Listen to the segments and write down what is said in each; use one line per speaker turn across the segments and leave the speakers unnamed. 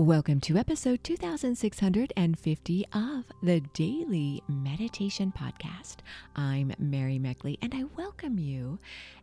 Welcome to episode 2650 of the Daily Meditation Podcast. I'm Mary Meckley, and I welcome you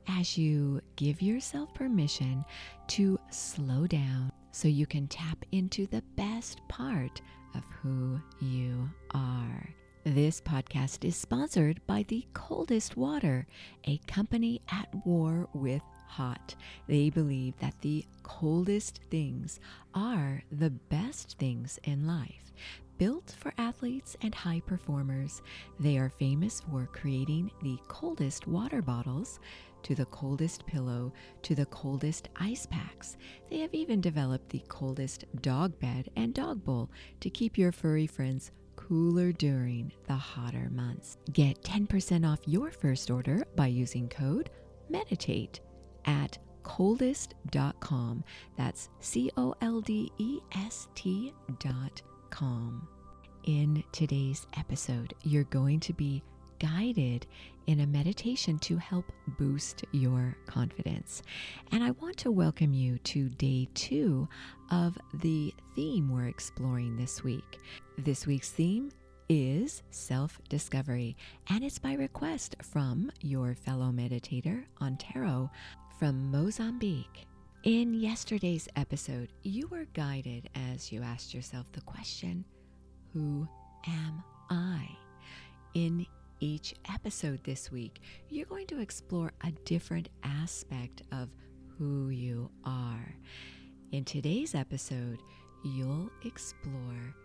as you give yourself permission to slow down so you can tap into the best part of who you are. This podcast is sponsored by the Coldest Water, a company at war with hot. They believe that the coldest things are the best things in life. Built for athletes and high performers, they are famous for creating the coldest water bottles, to the coldest pillow, to the coldest ice packs. They have even developed the coldest dog bed and dog bowl to keep your furry friends cooler during the hotter months. Get 10% off your first order by using code MEDITATE at coldest.com. That's C O L D E S T.com. In today's episode, you're going to be guided in a meditation to help boost your confidence. And I want to welcome you to day two of the theme we're exploring this week. This week's theme is self discovery, and it's by request from your fellow meditator, Antero, from Mozambique. In yesterday's episode, you were guided as you asked yourself the question, Who am I? In each episode this week, you're going to explore a different aspect of who you are. In today's episode, you'll explore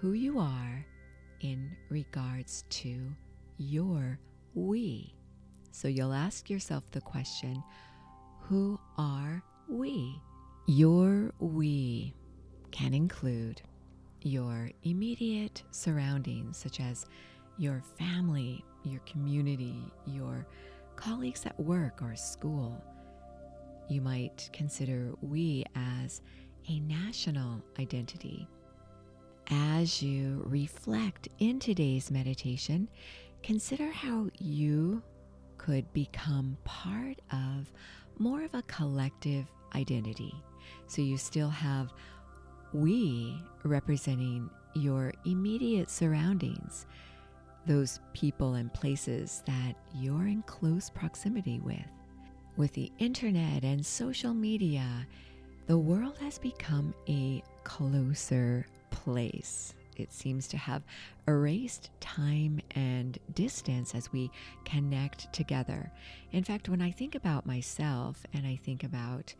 who you are in regards to your we. So you'll ask yourself the question, who are we? Your we can include your immediate surroundings, such as your family, your community, your colleagues at work or school. You might consider we as a national identity. As you reflect in today's meditation, consider how you could become part of more of a collective identity. So you still have we representing your immediate surroundings, those people and places that you're in close proximity with. With the internet and social media, the world has become a closer place it seems to have erased time and distance as we connect together. In fact, when I think about myself and I think about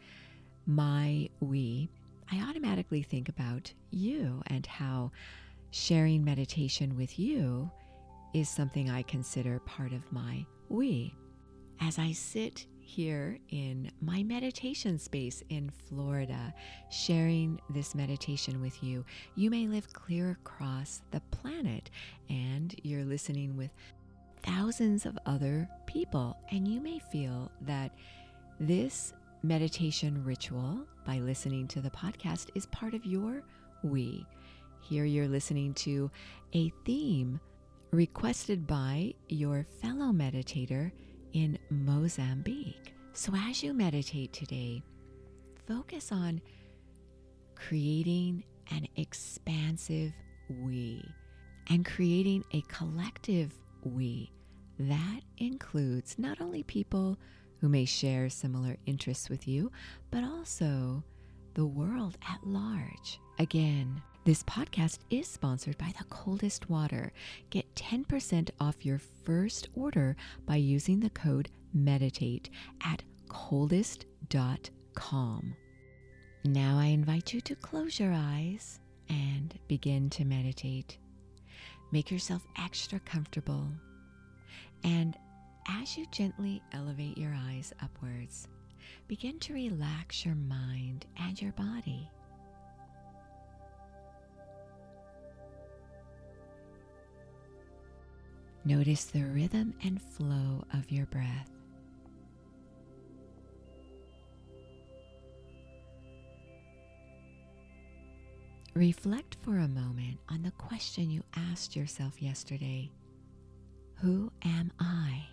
my we, I automatically think about you and how sharing meditation with you is something I consider part of my we. As I sit here in my meditation space in Florida, sharing this meditation with you. You may live clear across the planet and you're listening with thousands of other people, and you may feel that this meditation ritual by listening to the podcast is part of your we. Here you're listening to a theme requested by your fellow meditator in Mozambique. So, as you meditate today, focus on creating an expansive we and creating a collective we that includes not only people who may share similar interests with you, but also the world at large. Again, this podcast is sponsored by the coldest water. Get 10% off your first order by using the code MEDITATE at coldest.com. Now I invite you to close your eyes and begin to meditate. Make yourself extra comfortable. And as you gently elevate your eyes upwards, begin to relax your mind and your body. Notice the rhythm and flow of your breath. Reflect for a moment on the question you asked yourself yesterday Who am I?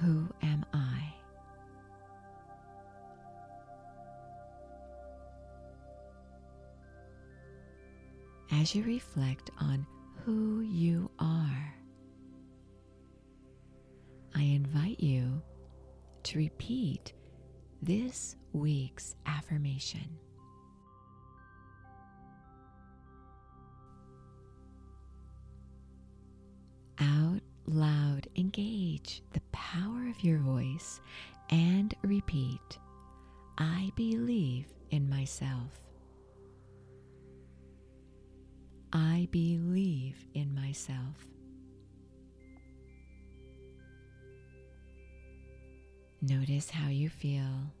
Who am I? As you reflect on who you are, I invite you to repeat this week's affirmation. Out loud, engage the power of your voice and repeat I believe in myself. I believe in myself. Notice how you feel.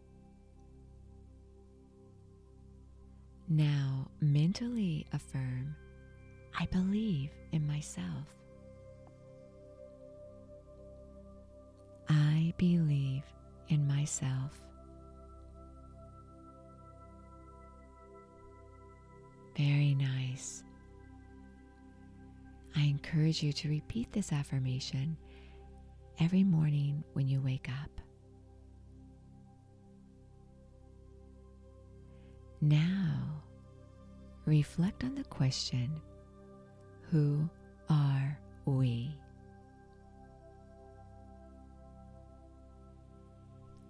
Now mentally affirm, I believe in myself. I believe in myself. Very nice. I encourage you to repeat this affirmation every morning when you wake up. Now, reflect on the question Who are we?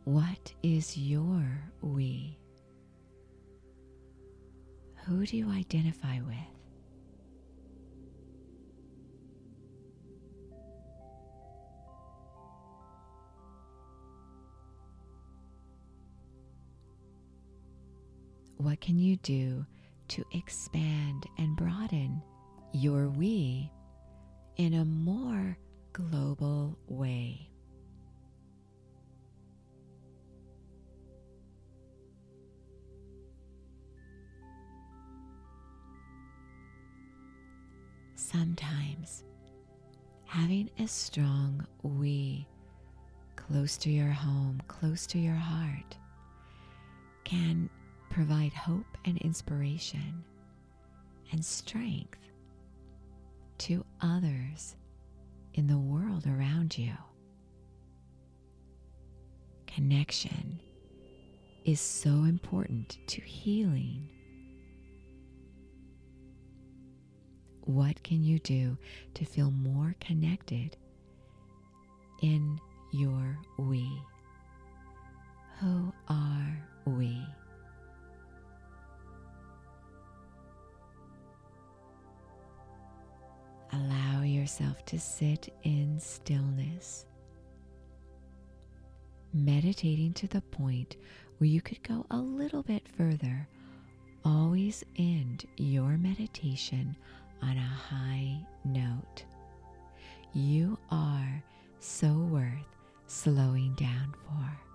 What is your we? Who do you identify with? What can you do to expand and broaden your we in a more global way? Sometimes having a strong we close to your home, close to your heart, can provide hope and inspiration and strength to others in the world around you. Connection is so important to healing. What can you do to feel more connected in your we? Who are we? Allow yourself to sit in stillness, meditating to the point where you could go a little bit further. Always end your meditation on a high note. You are so worth slowing down for.